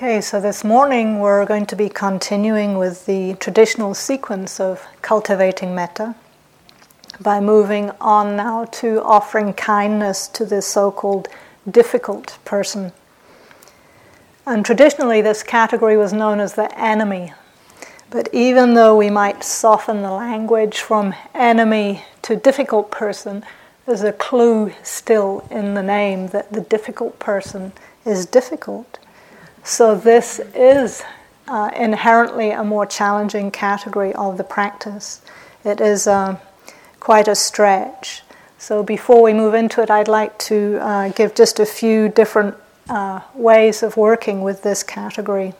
Okay, so this morning we're going to be continuing with the traditional sequence of cultivating metta by moving on now to offering kindness to this so called difficult person. And traditionally, this category was known as the enemy. But even though we might soften the language from enemy to difficult person, there's a clue still in the name that the difficult person is difficult. So, this is uh, inherently a more challenging category of the practice. It is uh, quite a stretch. So, before we move into it, I'd like to uh, give just a few different uh, ways of working with this category.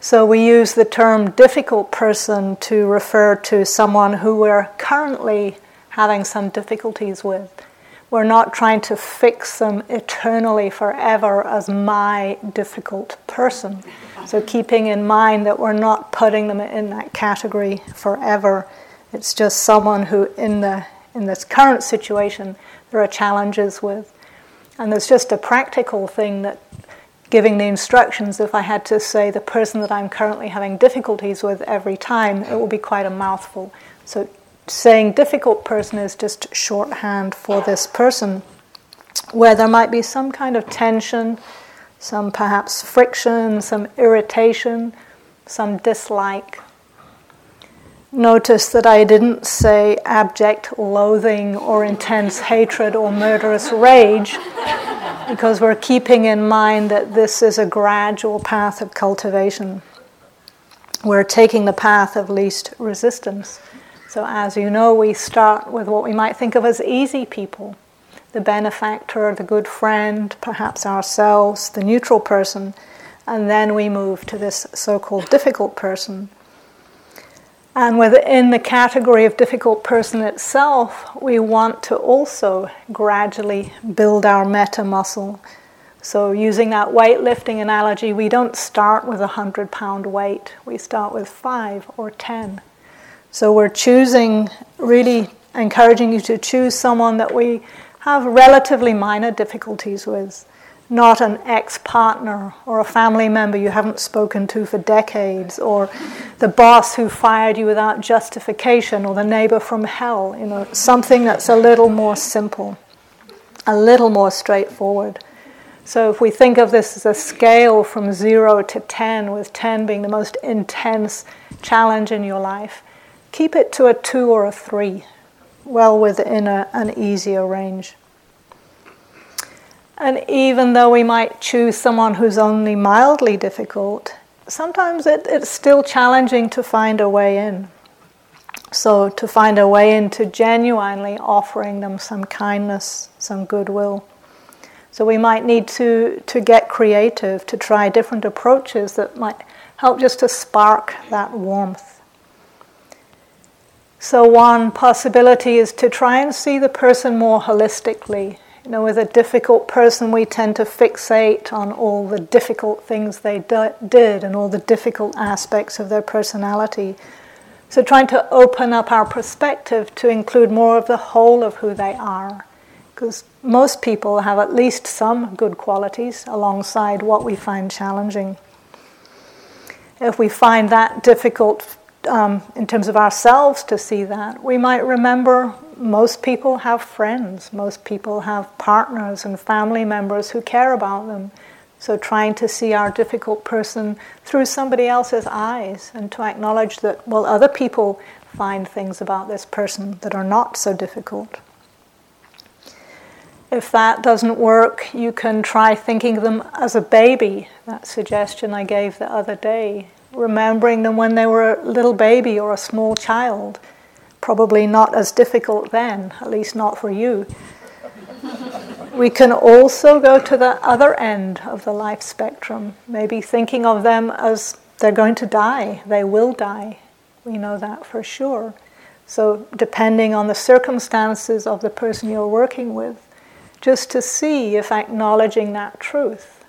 So, we use the term difficult person to refer to someone who we're currently having some difficulties with. We're not trying to fix them eternally forever as my difficult person. So, keeping in mind that we're not putting them in that category forever. It's just someone who, in, the, in this current situation, there are challenges with. And there's just a practical thing that giving the instructions, if I had to say the person that I'm currently having difficulties with every time, it will be quite a mouthful. So saying difficult person is just shorthand for this person, where there might be some kind of tension, some perhaps friction, some irritation, some dislike. Notice that I didn't say abject loathing or intense hatred or murderous rage, because we're keeping in mind that this is a gradual path of cultivation. We're taking the path of least resistance. So, as you know, we start with what we might think of as easy people the benefactor, the good friend, perhaps ourselves, the neutral person, and then we move to this so called difficult person. And within the category of difficult person itself, we want to also gradually build our metta muscle. So, using that weightlifting analogy, we don't start with a 100 pound weight, we start with five or 10. So we're choosing, really encouraging you to choose someone that we have relatively minor difficulties with, not an ex partner or a family member you haven't spoken to for decades, or the boss who fired you without justification, or the neighbor from hell. You know, something that's a little more simple, a little more straightforward. So if we think of this as a scale from zero to 10, with 10 being the most intense challenge in your life, keep it to a two or a three, well within a, an easier range. And even though we might choose someone who's only mildly difficult, sometimes it, it's still challenging to find a way in. So, to find a way into genuinely offering them some kindness, some goodwill. So, we might need to, to get creative, to try different approaches that might help just to spark that warmth. So, one possibility is to try and see the person more holistically. You know, with a difficult person, we tend to fixate on all the difficult things they did and all the difficult aspects of their personality. So, trying to open up our perspective to include more of the whole of who they are. Because most people have at least some good qualities alongside what we find challenging. If we find that difficult um, in terms of ourselves to see that. We might remember most people have friends, most people have partners and family members who care about them. So, trying to see our difficult person through somebody else's eyes and to acknowledge that, well, other people find things about this person that are not so difficult. If that doesn't work, you can try thinking of them as a baby, that suggestion I gave the other day remembering them when they were a little baby or a small child. Probably not as difficult then, at least not for you. we can also go to the other end of the life spectrum, maybe thinking of them as they're going to die, they will die. We know that for sure. So, depending on the circumstances of the person you're working with, just to see if acknowledging that truth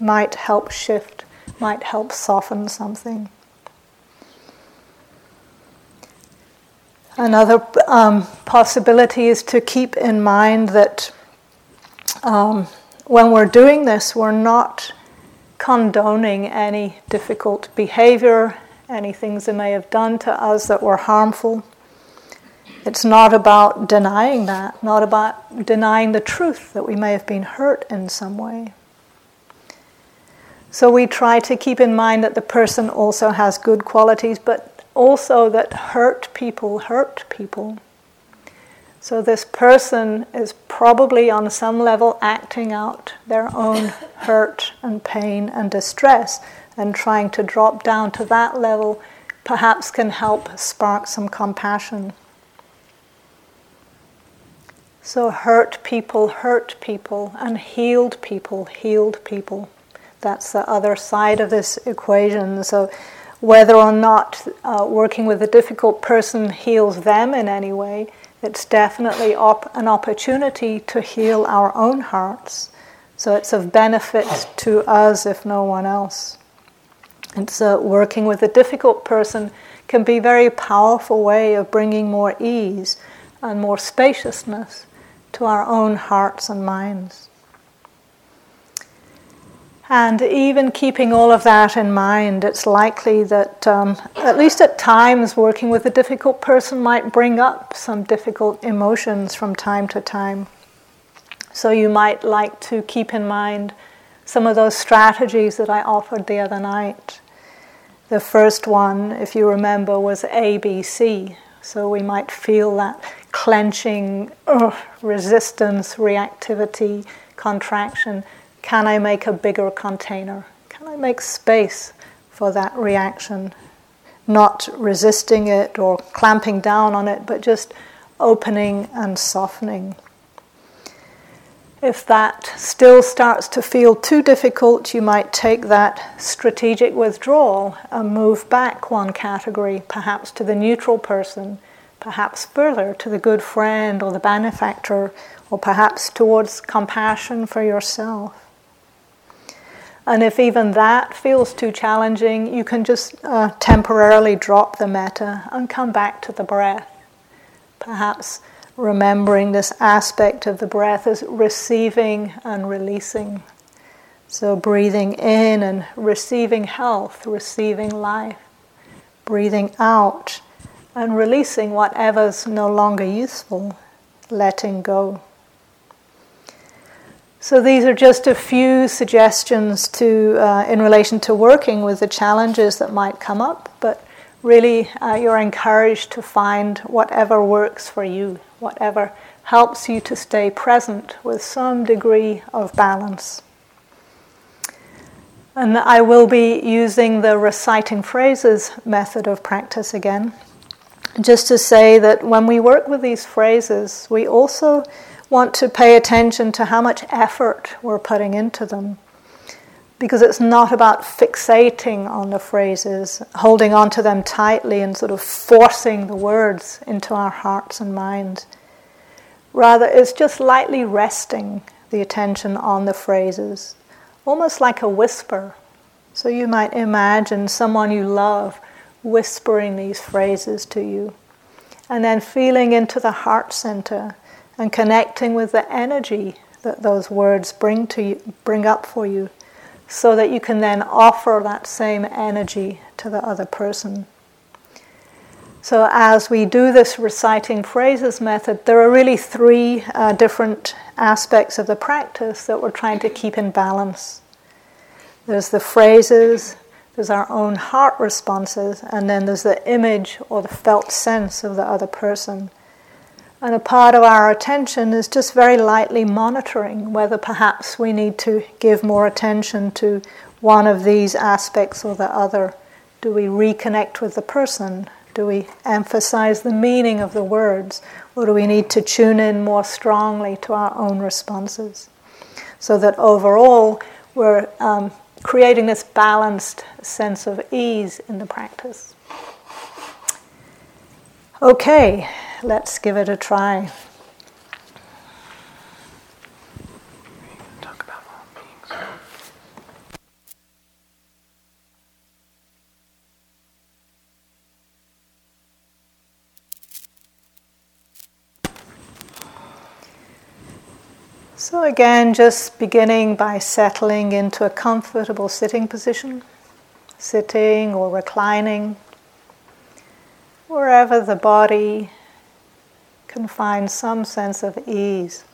might help shift might help soften something. Another um, possibility is to keep in mind that um, when we're doing this, we're not condoning any difficult behavior, any things they may have done to us that were harmful. It's not about denying that, not about denying the truth that we may have been hurt in some way. So we try to keep in mind that the person also has good qualities, but also that hurt people hurt people. So this person is probably on some level acting out their own hurt and pain and distress, and trying to drop down to that level perhaps can help spark some compassion. So, hurt people hurt people, and healed people healed people. That's the other side of this equation. So, whether or not uh, working with a difficult person heals them in any way, it's definitely op- an opportunity to heal our own hearts. So it's of benefit to us if no one else. And so, working with a difficult person can be a very powerful way of bringing more ease and more spaciousness to our own hearts and minds. And even keeping all of that in mind, it's likely that, um, at least at times, working with a difficult person might bring up some difficult emotions from time to time. So you might like to keep in mind some of those strategies that I offered the other night. The first one, if you remember, was ABC. So we might feel that clenching, ugh, resistance, reactivity, contraction can I make a bigger container? Can I make space for that reaction? Not resisting it or clamping down on it, but just opening and softening. If that still starts to feel too difficult, you might take that strategic withdrawal and move back one category, perhaps to the neutral person, perhaps further to the good friend or the benefactor, or perhaps towards compassion for yourself. And if even that feels too challenging, you can just uh, temporarily drop the metta and come back to the breath. Perhaps remembering this aspect of the breath as receiving and releasing. So, breathing in and receiving health, receiving life. Breathing out and releasing whatever's no longer useful, letting go. So these are just a few suggestions to, uh, in relation to working with the challenges that might come up, but really uh, you're encouraged to find whatever works for you, whatever helps you to stay present with some degree of balance. And I will be using the reciting phrases method of practice again. Just to say that when we work with these phrases, we also want to pay attention to how much effort we're putting into them. Because it's not about fixating on the phrases, holding on to them tightly and sort of forcing the words into our hearts and minds. Rather, it's just lightly resting the attention on the phrases, almost like a whisper. So you might imagine someone you love whispering these phrases to you, and then feeling into the heart center and connecting with the energy that those words bring to you, bring up for you, so that you can then offer that same energy to the other person. So, as we do this reciting phrases method, there are really three uh, different aspects of the practice that we're trying to keep in balance. There's the phrases, there's our own heart responses, and then there's the image or the felt sense of the other person. And a part of our attention is just very lightly monitoring whether perhaps we need to give more attention to one of these aspects or the other. Do we reconnect with the person? Do we emphasize the meaning of the words? Or do we need to tune in more strongly to our own responses? So that overall we're um, creating this balanced sense of ease in the practice. Okay, let's give it a try. So, again, just beginning by settling into a comfortable sitting position, sitting or reclining, wherever the body can find some sense of ease.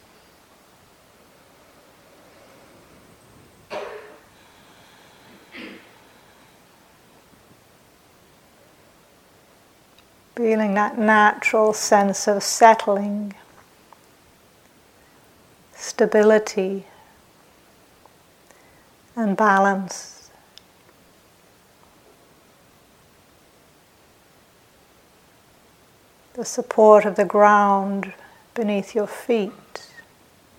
Feeling that natural sense of settling stability and balance. The support of the ground beneath your feet,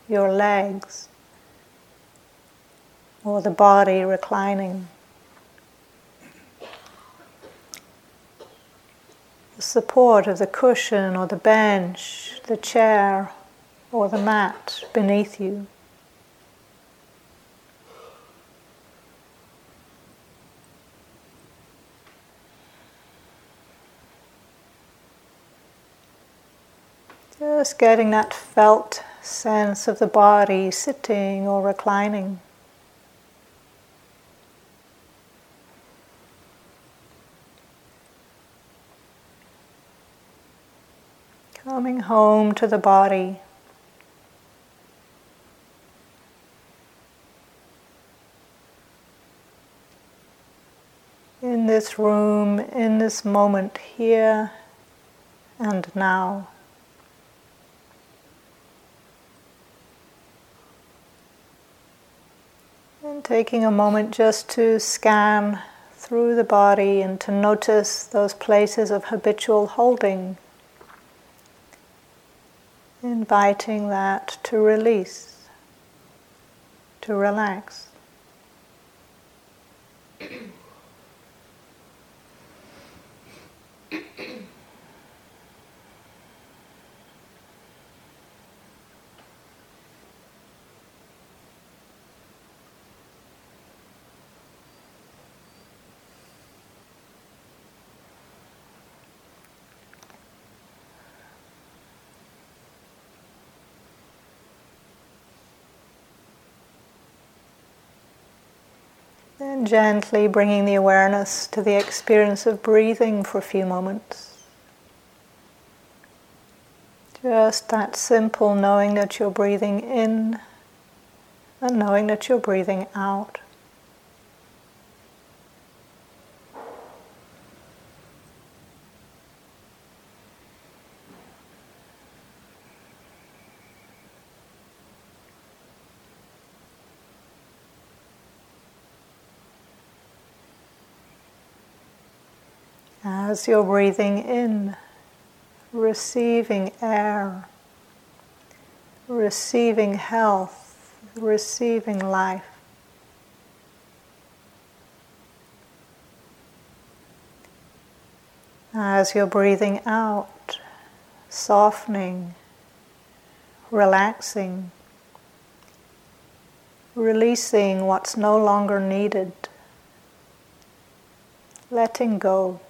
your legs, or the body reclining. The support of the cushion or the bench, the chair, or the mat beneath you. Just getting that felt sense of the body sitting or reclining. Coming home to the body. in this room, in this moment, here and now. And taking a moment just to scan through the body and to notice those places of habitual holding, inviting that to release, to relax. Gently bringing the awareness to the experience of breathing for a few moments. Just that simple knowing that you're breathing in and knowing that you're breathing out. As you're breathing in, receiving air, receiving health, receiving life. As you're breathing out, softening, relaxing, releasing what's no longer needed, letting go.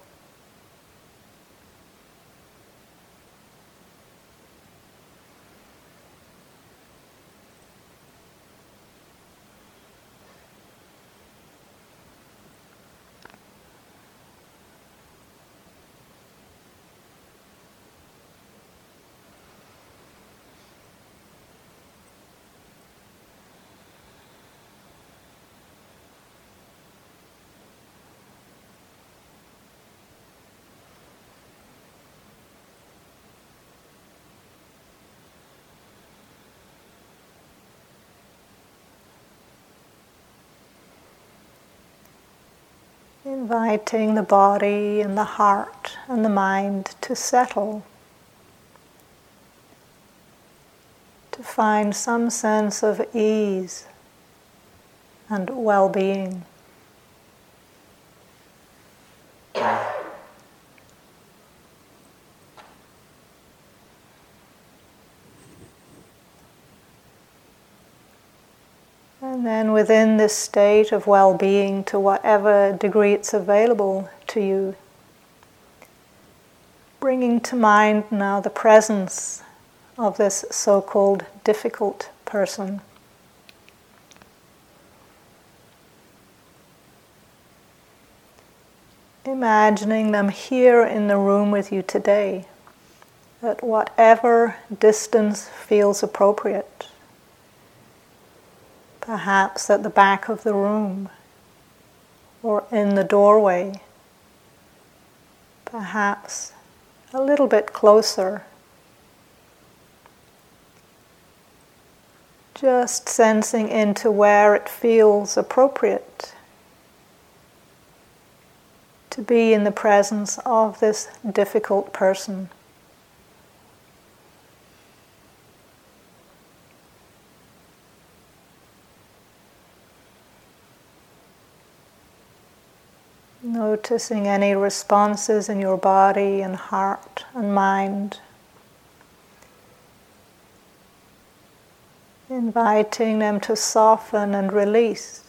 Inviting the body and the heart and the mind to settle, to find some sense of ease and well being. Then within this state of well being, to whatever degree it's available to you, bringing to mind now the presence of this so called difficult person. Imagining them here in the room with you today, at whatever distance feels appropriate. Perhaps at the back of the room or in the doorway. Perhaps a little bit closer Just sensing into where it feels appropriate to be in the presence of this difficult person. Noticing any responses in your body and heart and mind. inviting them to soften and release,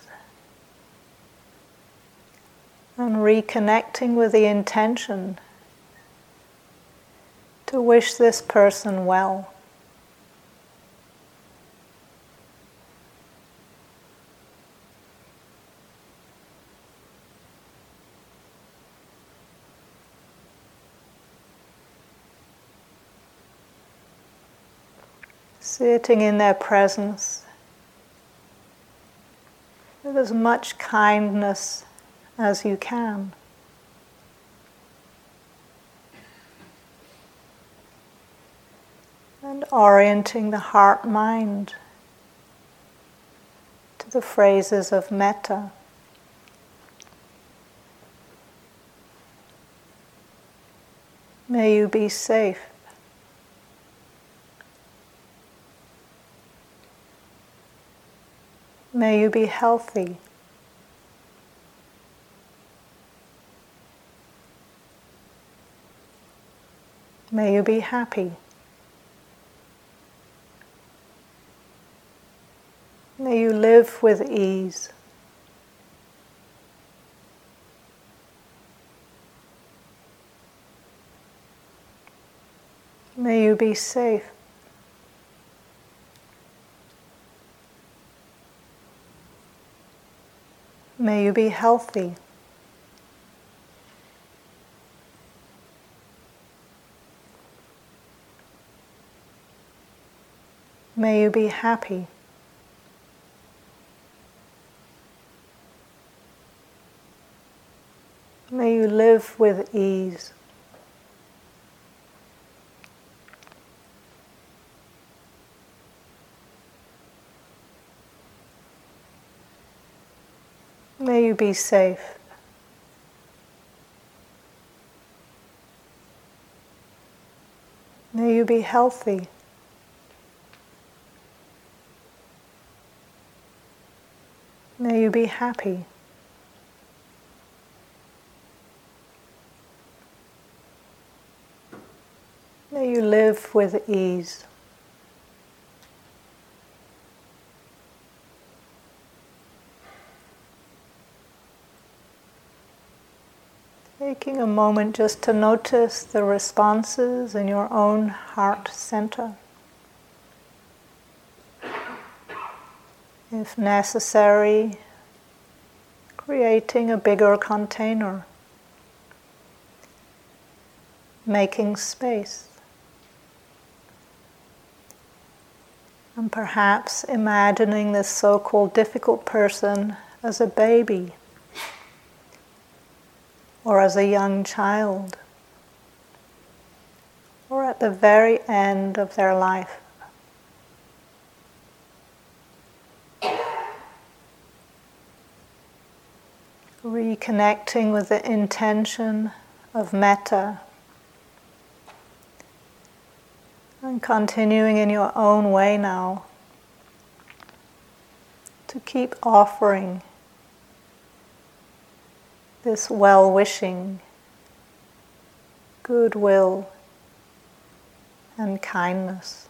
and reconnecting with the intention to wish this person well. Sitting in their presence with as much kindness as you can. And orienting the heart mind to the phrases of metta. May you be safe. May you be healthy. May you be happy. May you live with ease. May you be safe. May you be healthy. May you be happy. May you live with ease. May you be safe. May you be healthy. May you be happy. May you live with ease. Taking a moment just to notice the responses in your own heart center. If necessary, creating a bigger container, making space. And perhaps imagining this so called difficult person as a baby or as a young child, or at the very end of their life. Reconnecting with the intention of metta and continuing in your own way now to keep offering this well wishing, goodwill, and kindness.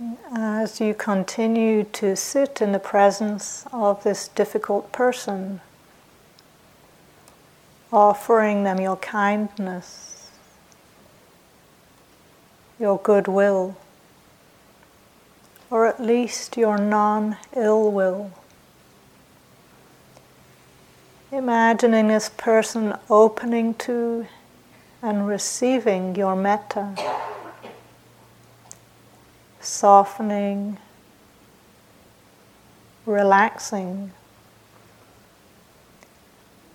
Uh, as you continue to sit in the presence of this difficult person, offering them your kindness, your goodwill, or at least your non ill will. Imagining this person opening to and receiving your metta softening, relaxing,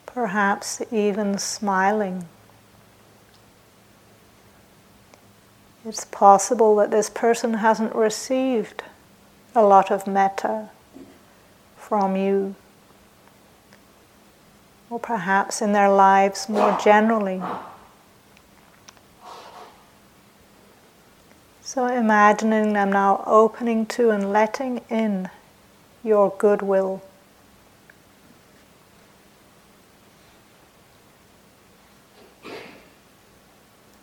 perhaps even smiling. It's possible that this person hasn't received a lot of metta from you, or perhaps in their lives more generally. So imagining them now opening to and letting in your goodwill.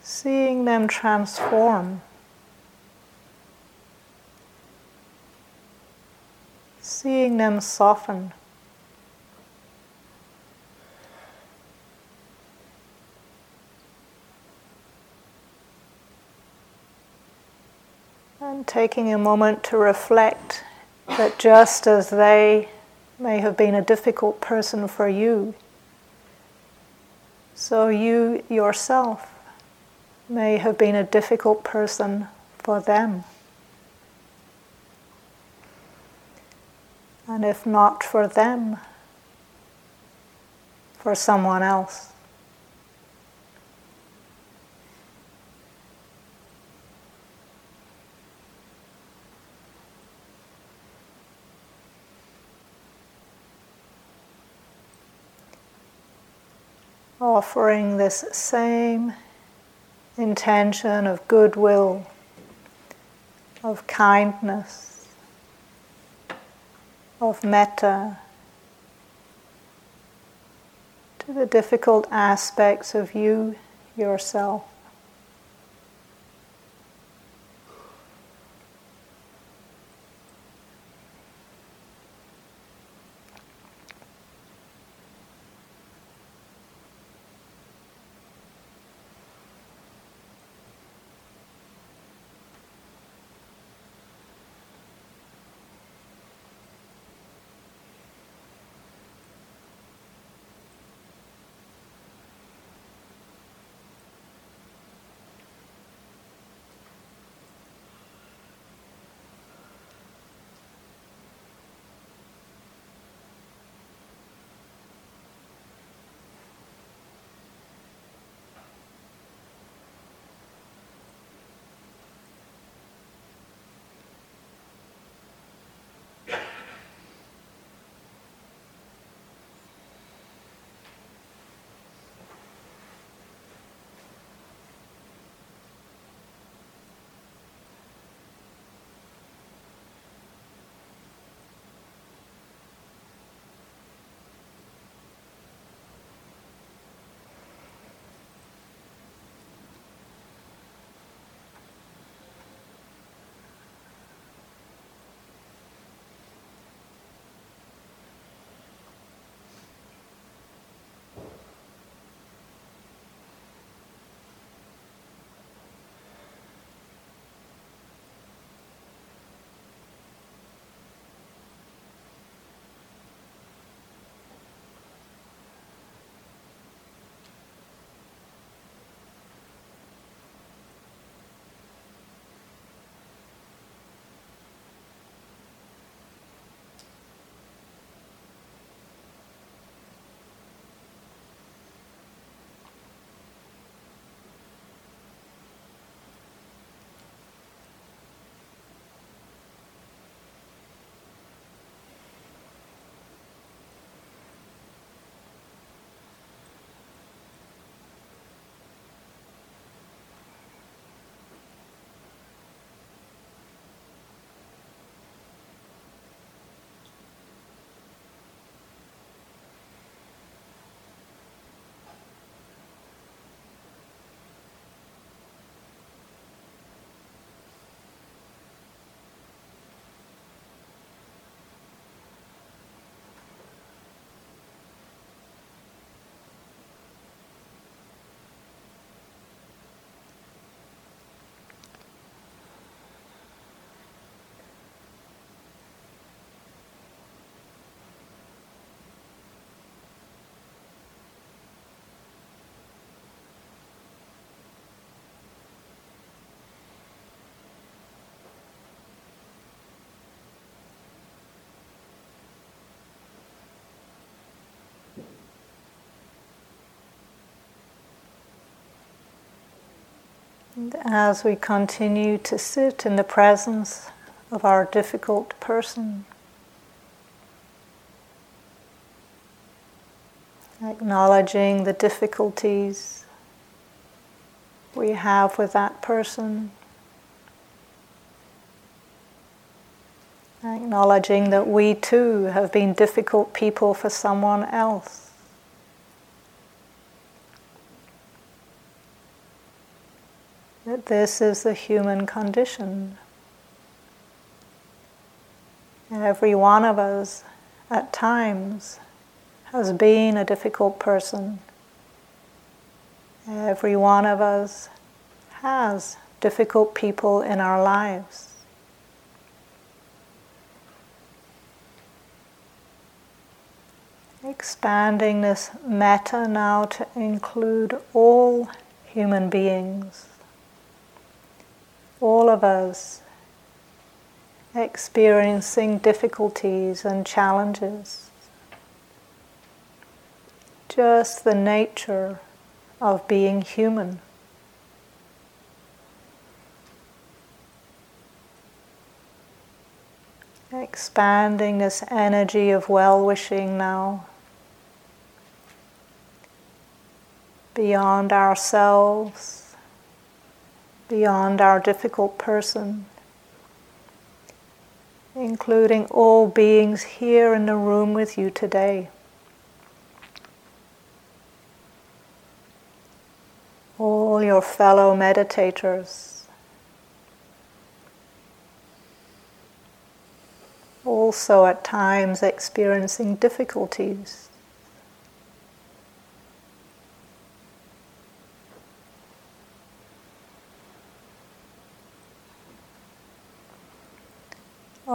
Seeing them transform. Seeing them soften. And taking a moment to reflect that just as they may have been a difficult person for you, so you yourself may have been a difficult person for them. And if not for them, for someone else. Offering this same intention of goodwill, of kindness, of metta to the difficult aspects of you yourself. And as we continue to sit in the presence of our difficult person, acknowledging the difficulties we have with that person, acknowledging that we too have been difficult people for someone else. This is the human condition. Every one of us at times has been a difficult person. Every one of us has difficult people in our lives. Expanding this metta now to include all human beings, all of us experiencing difficulties and challenges just the nature of being human. Expanding this energy of well wishing now beyond ourselves, beyond our difficult person, including all beings here in the room with you today. all your fellow meditators. Also, at times, experiencing difficulties.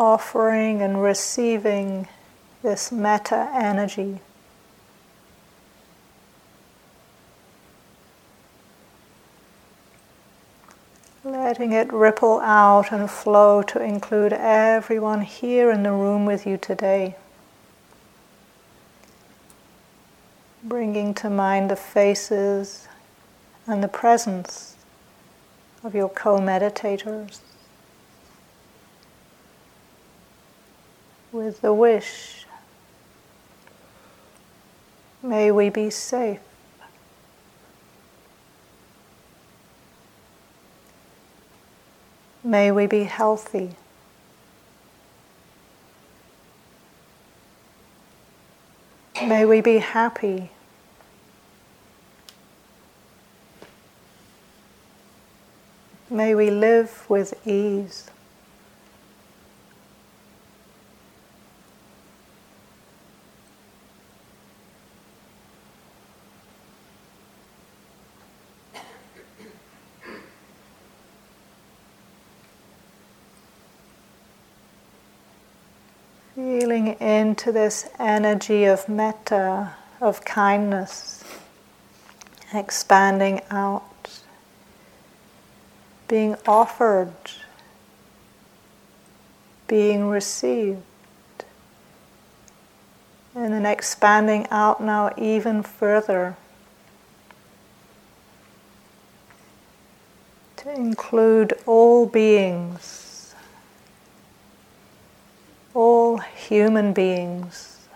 Offering and receiving this metta energy. letting it ripple out and flow to include everyone here in the room with you today. Bringing to mind the faces and the presence of your co meditators. With the wish, may we be safe. May we be healthy. May we be happy. May we live with ease. Feeling into this energy of metta, of kindness, expanding out, being offered, being received, and then expanding out now even further to include all beings all human beings.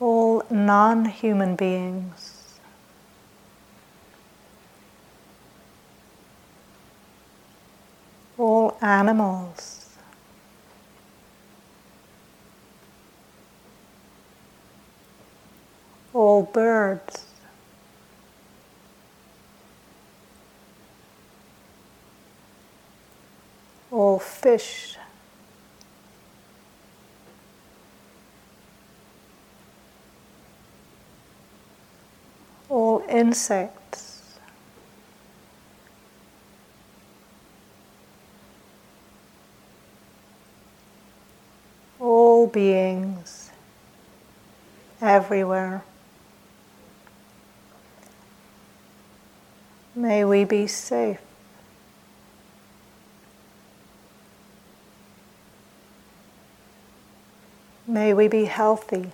All non human beings. All animals. All birds. All fish. All insects. All beings everywhere. May we be safe. May we be healthy.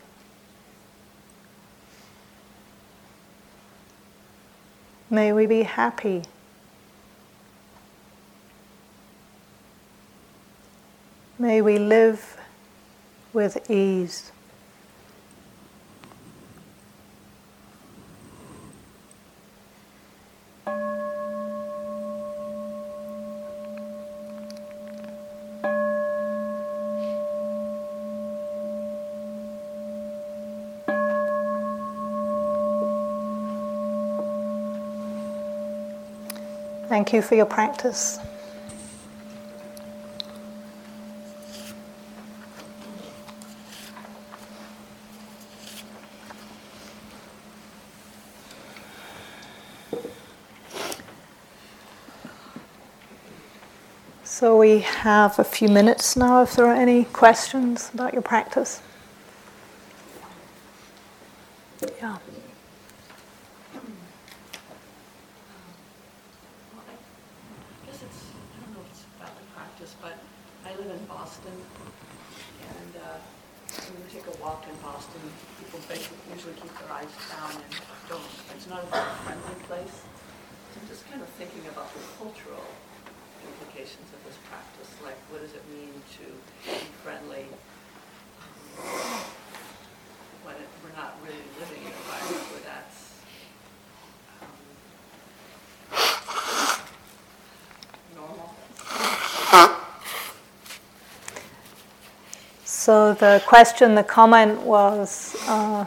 May we be happy. May we live with ease. Thank you for your practice. So we have a few minutes now if there are any questions about your practice. Yeah. So the question, the comment was uh,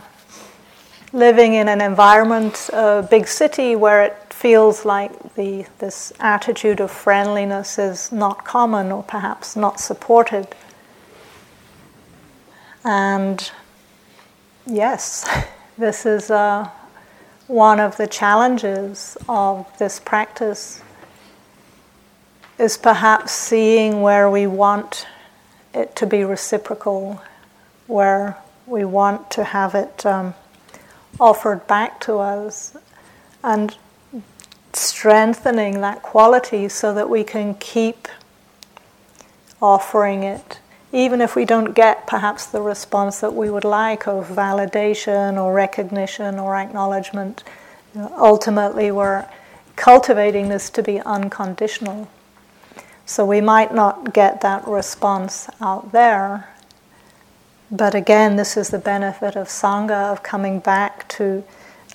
living in an environment, a big city, where it feels like the, this attitude of friendliness is not common or perhaps not supported. And yes, this is uh, one of the challenges of this practice is perhaps seeing where we want it to be reciprocal, where we want to have it um, offered back to us, and strengthening that quality so that we can keep offering it, even if we don't get perhaps the response that we would like of validation or recognition or acknowledgement. You know, ultimately, we're cultivating this to be unconditional. So we might not get that response out there. But again, this is the benefit of Sangha, of coming back to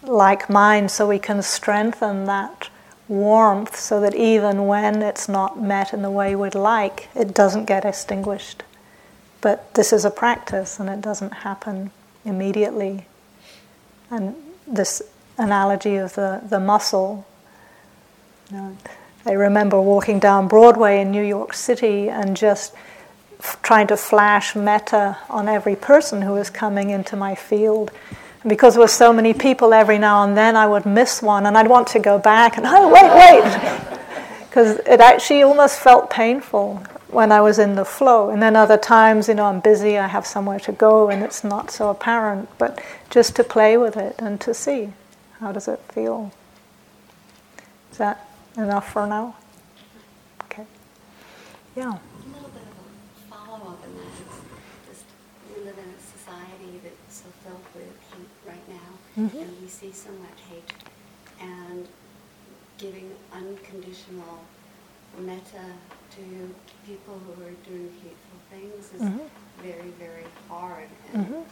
like mind, so we can strengthen that warmth so that even when it's not met in the way we'd like, it doesn't get extinguished. But this is a practice and it doesn't happen immediately. And this analogy of the, the muscle, you know, I remember walking down Broadway in New York City and just f- trying to flash metta on every person who was coming into my field. And because there were so many people, every now and then I would miss one and I'd want to go back and, oh, wait, wait. Because it actually almost felt painful when I was in the flow. And then other times, you know, I'm busy, I have somewhere to go, and it's not so apparent. But just to play with it and to see how does it feel. Is that Enough for now? Okay. Yeah. A little bit of a follow up in that is just we live in a society that's so filled with hate right now, mm-hmm. and we see so much hate. And giving unconditional metta to people who are doing hateful things is mm-hmm. very, very hard. And mm-hmm.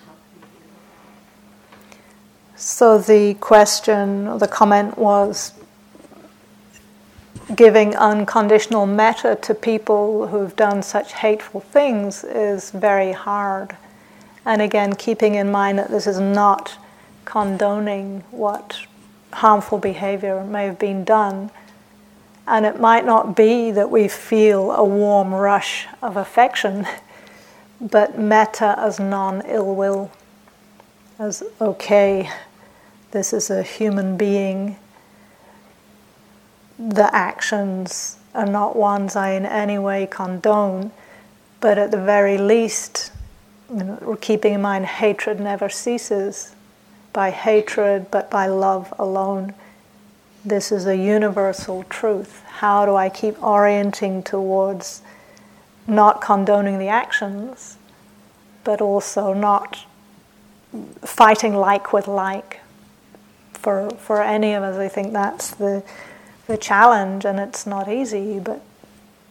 So the question, the comment was giving unconditional metta to people who've done such hateful things is very hard. And again, keeping in mind that this is not condoning what harmful behavior may have been done. And it might not be that we feel a warm rush of affection, but metta as non ill will, as okay, this is a human being the actions are not ones I in any way condone, but at the very least, you know, keeping in mind hatred never ceases by hatred, but by love alone. This is a universal truth. How do I keep orienting towards not condoning the actions, but also not fighting like with like? for, for any of us. I think that's the, the challenge, and it's not easy. But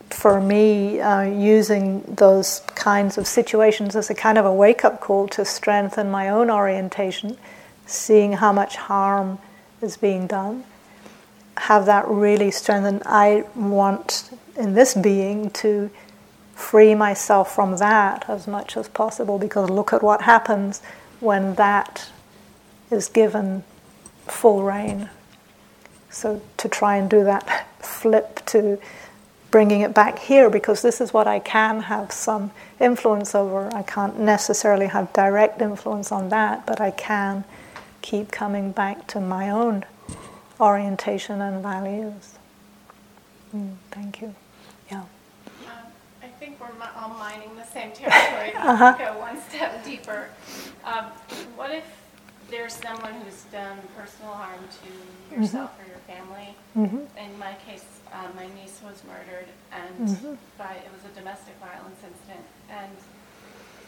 for me, uh, using those kinds of situations as a kind of a wake up call to strengthen my own orientation, seeing how much harm is being done, have that really strengthen. I want in this being to free myself from that as much as possible because look at what happens when that is given full rein. So to try and do that flip to bringing it back here because this is what I can have some influence over. I can't necessarily have direct influence on that, but I can keep coming back to my own orientation and values. Mm, thank you. Yeah. Um, I think we're all mining the same territory. uh-huh. Go one step deeper. Um, what if there's someone who's done personal harm to yourself mm-hmm. or your family? Mm-hmm. In my case, uh, my niece was murdered, and mm-hmm. by it was a domestic violence incident. And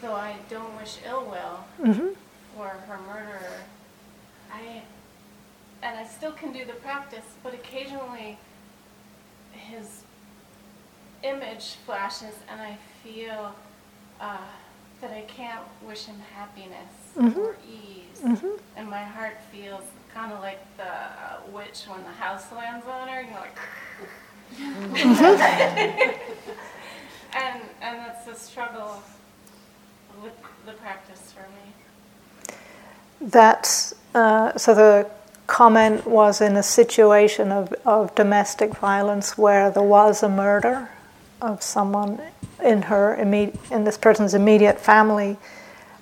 though I don't wish ill will mm-hmm. for her murderer, I and I still can do the practice, but occasionally his image flashes, and I feel uh, that I can't wish him happiness mm-hmm. or ease, mm-hmm. and my heart feels kind of like the witch when the house lands on her, you know, like. and and that's a struggle with the practice for me. That's uh, so the comment was in a situation of, of domestic violence where there was a murder of someone in her immediate, in this person's immediate family,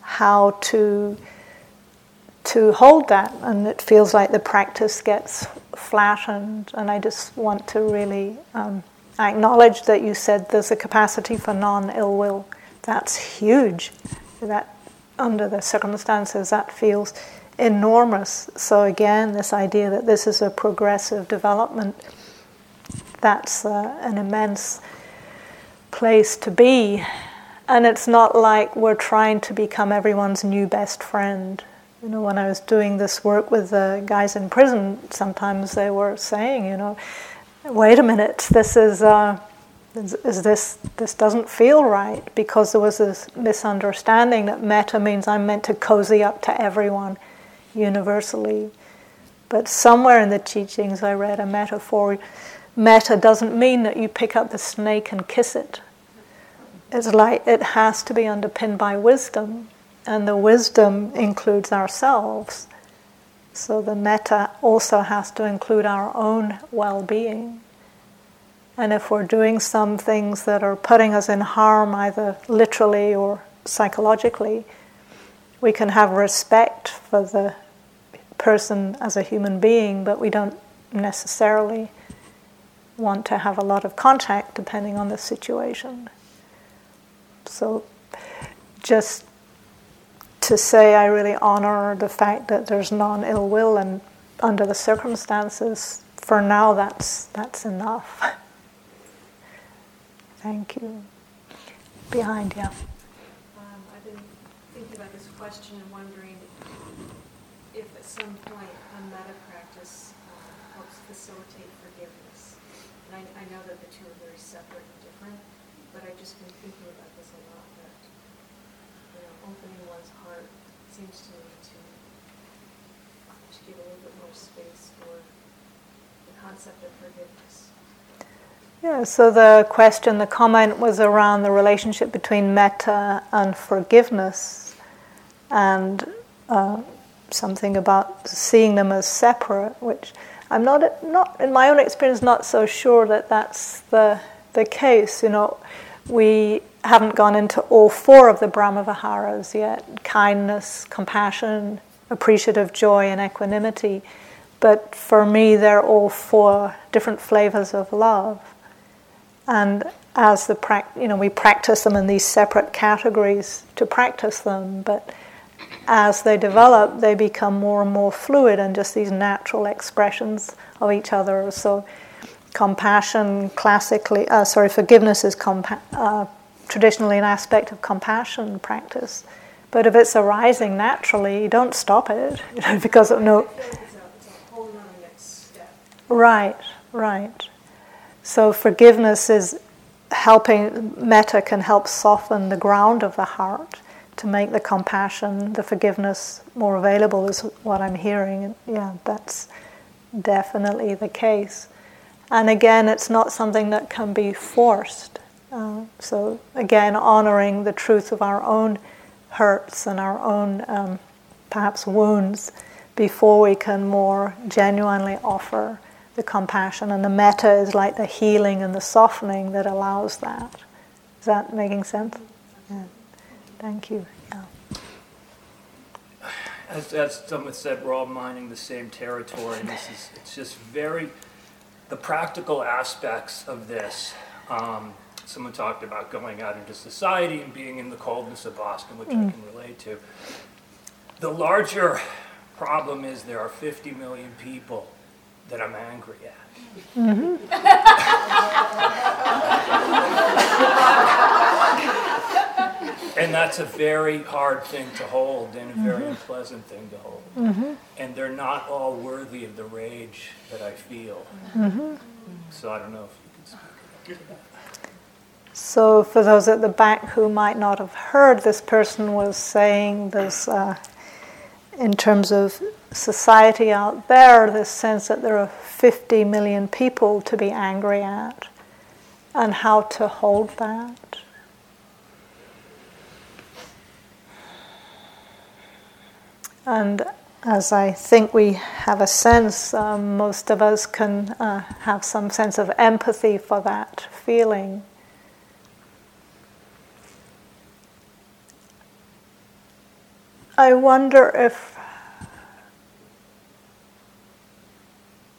how to to hold that, and it feels like the practice gets flattened. And I just want to really um, acknowledge that you said there's a capacity for non-ill will. That's huge. That under the circumstances, that feels enormous. So again, this idea that this is a progressive development. That's uh, an immense place to be. And it's not like we're trying to become everyone's new best friend. You know, when I was doing this work with the guys in prison, sometimes they were saying, you know, wait a minute, this is, uh, is, is, this, this doesn't feel right because there was this misunderstanding that metta means I'm meant to cozy up to everyone universally. But somewhere in the teachings I read a metaphor. Metta doesn't mean that you pick up the snake and kiss it. It's like it has to be underpinned by wisdom and the wisdom includes ourselves. So the metta also has to include our own well being. And if we're doing some things that are putting us in harm, either literally or psychologically, we can have respect for the person as a human being, but we don't necessarily want to have a lot of contact depending on the situation. So just to say I really honor the fact that there's non ill will and under the circumstances, for now that's that's enough. Thank you. Behind you. Um, I've been thinking about this question and wondering if at some point a metta practice uh, helps facilitate forgiveness. And I, I know that the two are very separate and different, but I've just been thinking about this a lot. That you know, opening one's heart seems to me to, to give a little bit more space for the concept of forgiveness. Yeah, so the question, the comment was around the relationship between metta and forgiveness, and uh, something about seeing them as separate, which I'm not, not in my own experience, not so sure that that's the the case. You know, we haven't gone into all four of the Brahma Viharas yet kindness, compassion, appreciative joy, and equanimity. But for me, they're all four different flavors of love. And as the pra- you know, we practice them in these separate categories to practice them, but as they develop, they become more and more fluid and just these natural expressions of each other. So, compassion classically, uh, sorry, forgiveness is compa- uh, traditionally an aspect of compassion practice. But if it's arising naturally, you don't stop it, you know, because of no. Right, right. So forgiveness is helping, metta can help soften the ground of the heart to make the compassion, the forgiveness more available, is what I'm hearing. Yeah, that's definitely the case. And again, it's not something that can be forced. Uh, so, again, honoring the truth of our own hurts and our own um, perhaps wounds before we can more genuinely offer the compassion. And the metta is like the healing and the softening that allows that. Is that making sense? Yeah. Thank you. Yeah. As, as someone said, we're all mining the same territory. And this is, it's just very, the practical aspects of this. Um, someone talked about going out into society and being in the coldness of Boston, which mm. I can relate to. The larger problem is there are 50 million people that I'm angry at. Mm-hmm. and that's a very hard thing to hold and a very mm-hmm. unpleasant thing to hold. Mm-hmm. And they're not all worthy of the rage that I feel. Mm-hmm. So I don't know if you can speak. So, for those at the back who might not have heard, this person was saying this uh, in terms of society out there, this sense that there are 50 million people to be angry at, and how to hold that. And as I think we have a sense, um, most of us can uh, have some sense of empathy for that feeling. I wonder if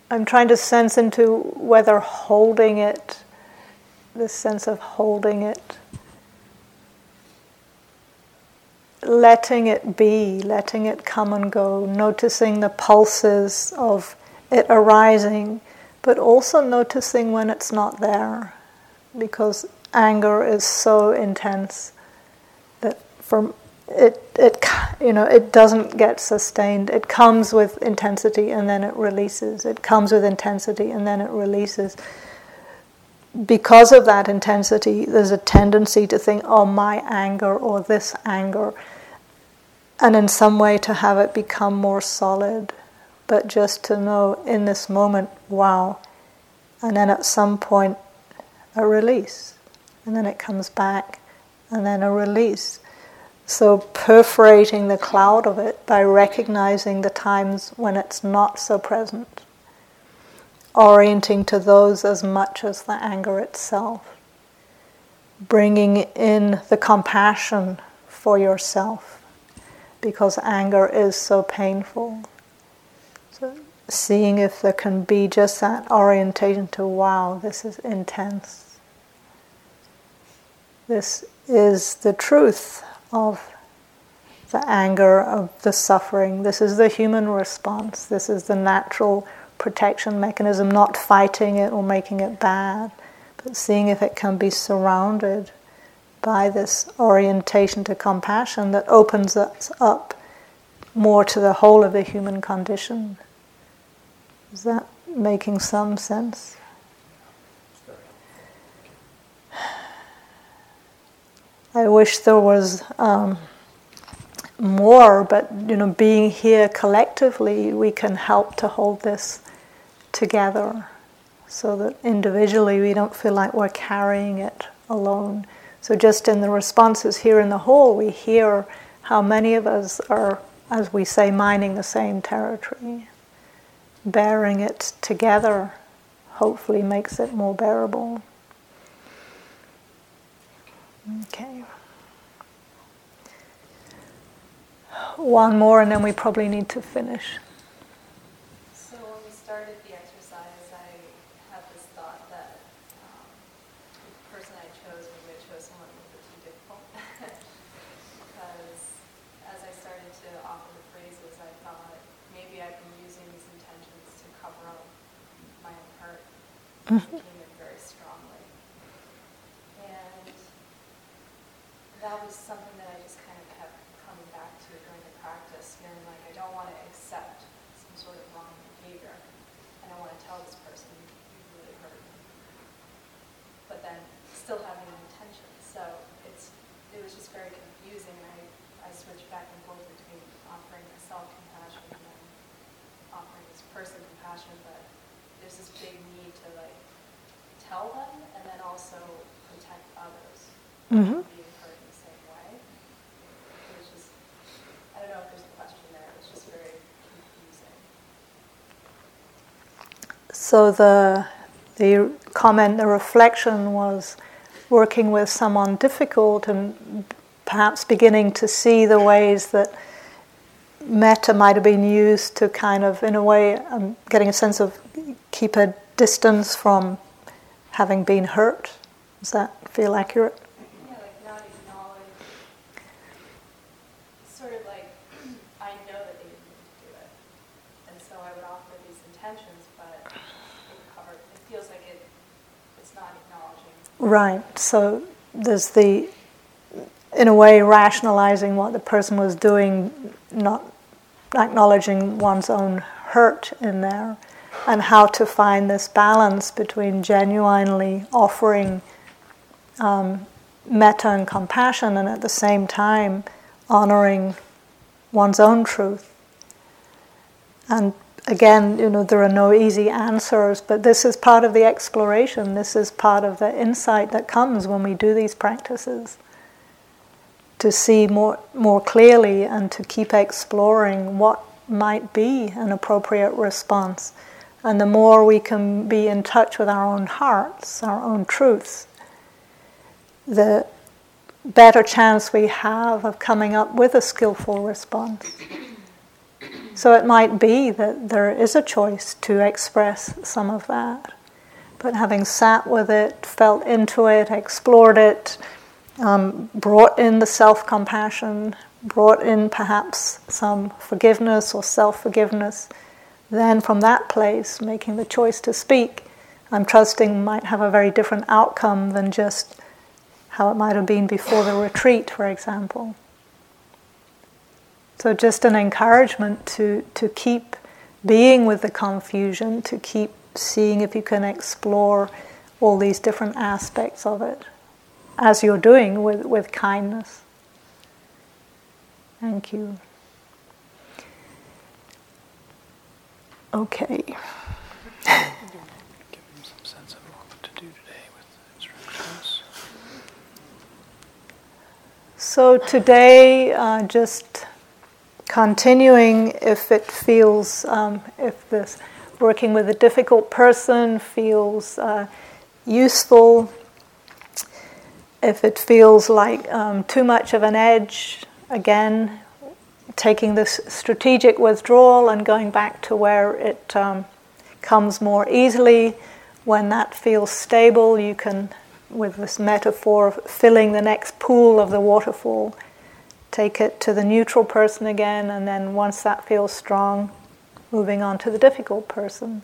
I'm trying to sense into whether holding it, this sense of holding it, letting it be, letting it come and go, noticing the pulses of it arising, but also noticing when it's not there, because anger is so intense that for it, it, you know, it doesn't get sustained. It comes with intensity and then it releases. It comes with intensity and then it releases. Because of that intensity, there's a tendency to think, oh, my anger or this anger, and in some way to have it become more solid. But just to know in this moment, wow, and then at some point, a release, and then it comes back, and then a release so, perforating the cloud of it by recognizing the times when it's not so present, orienting to those as much as the anger itself, bringing in the compassion for yourself because anger is so painful. So, seeing if there can be just that orientation to wow, this is intense. This is the truth of the anger, of the suffering. This is the human response. This is the natural protection mechanism, not fighting it or making it bad, but seeing if it can be surrounded by this orientation to compassion that opens us up more to the whole of the human condition. Is that making some sense? I wish there was um, more, but you know, being here collectively, we can help to hold this together, so that individually we don't feel like we're carrying it alone. So, just in the responses here in the hall, we hear how many of us are, as we say, mining the same territory. Bearing it together hopefully makes it more bearable. Okay. One more, and then we probably need to finish. So, when we started the exercise, I had this thought that um, the person I chose, maybe I chose someone a little bit too difficult. because as I started to offer the phrases, I thought maybe I've been using these intentions to cover up my own hurt. Mm-hmm. that was something that I just kind of kept coming back to during the practice, feeling like I don't want to accept some sort of wrong behavior, and I want to tell this person you really hurt me, but then still having an intention. So it's it was just very confusing. I I switched back and forth between offering myself compassion and then offering this person compassion, but there's this big need to like tell them and then also protect others. Mm-hmm. So the the comment, the reflection was working with someone difficult and perhaps beginning to see the ways that metta might have been used to kind of, in a way, um, getting a sense of keep a distance from having been hurt. Does that feel accurate? Yeah, like not acknowledge, sort of like, I know that they didn't mean to do it. And so I would offer these intentions, but it covered, it feels like it, it's not acknowledging. Right. So there's the, in a way, rationalizing what the person was doing, not acknowledging one's own hurt in there, and how to find this balance between genuinely offering um, metta and compassion, and at the same time honoring one's own truth. And again, you know, there are no easy answers, but this is part of the exploration. This is part of the insight that comes when we do these practices. To see more, more clearly and to keep exploring what might be an appropriate response. And the more we can be in touch with our own hearts, our own truths, the better chance we have of coming up with a skillful response. So it might be that there is a choice to express some of that. But having sat with it, felt into it, explored it, um, brought in the self compassion, brought in perhaps some forgiveness or self forgiveness, then from that place, making the choice to speak, I'm trusting might have a very different outcome than just how it might have been before the retreat, for example. So, just an encouragement to, to keep being with the confusion, to keep seeing if you can explore all these different aspects of it as you're doing with, with kindness. Thank you. Okay. Give them some sense of what to do today with instructions. So today, uh, just continuing if it feels, um, if this working with a difficult person feels uh, useful, if it feels like um, too much of an edge, again, taking this strategic withdrawal and going back to where it um, comes more easily. When that feels stable, you can, with this metaphor of filling the next pool of the waterfall, take it to the neutral person again, and then once that feels strong, moving on to the difficult person.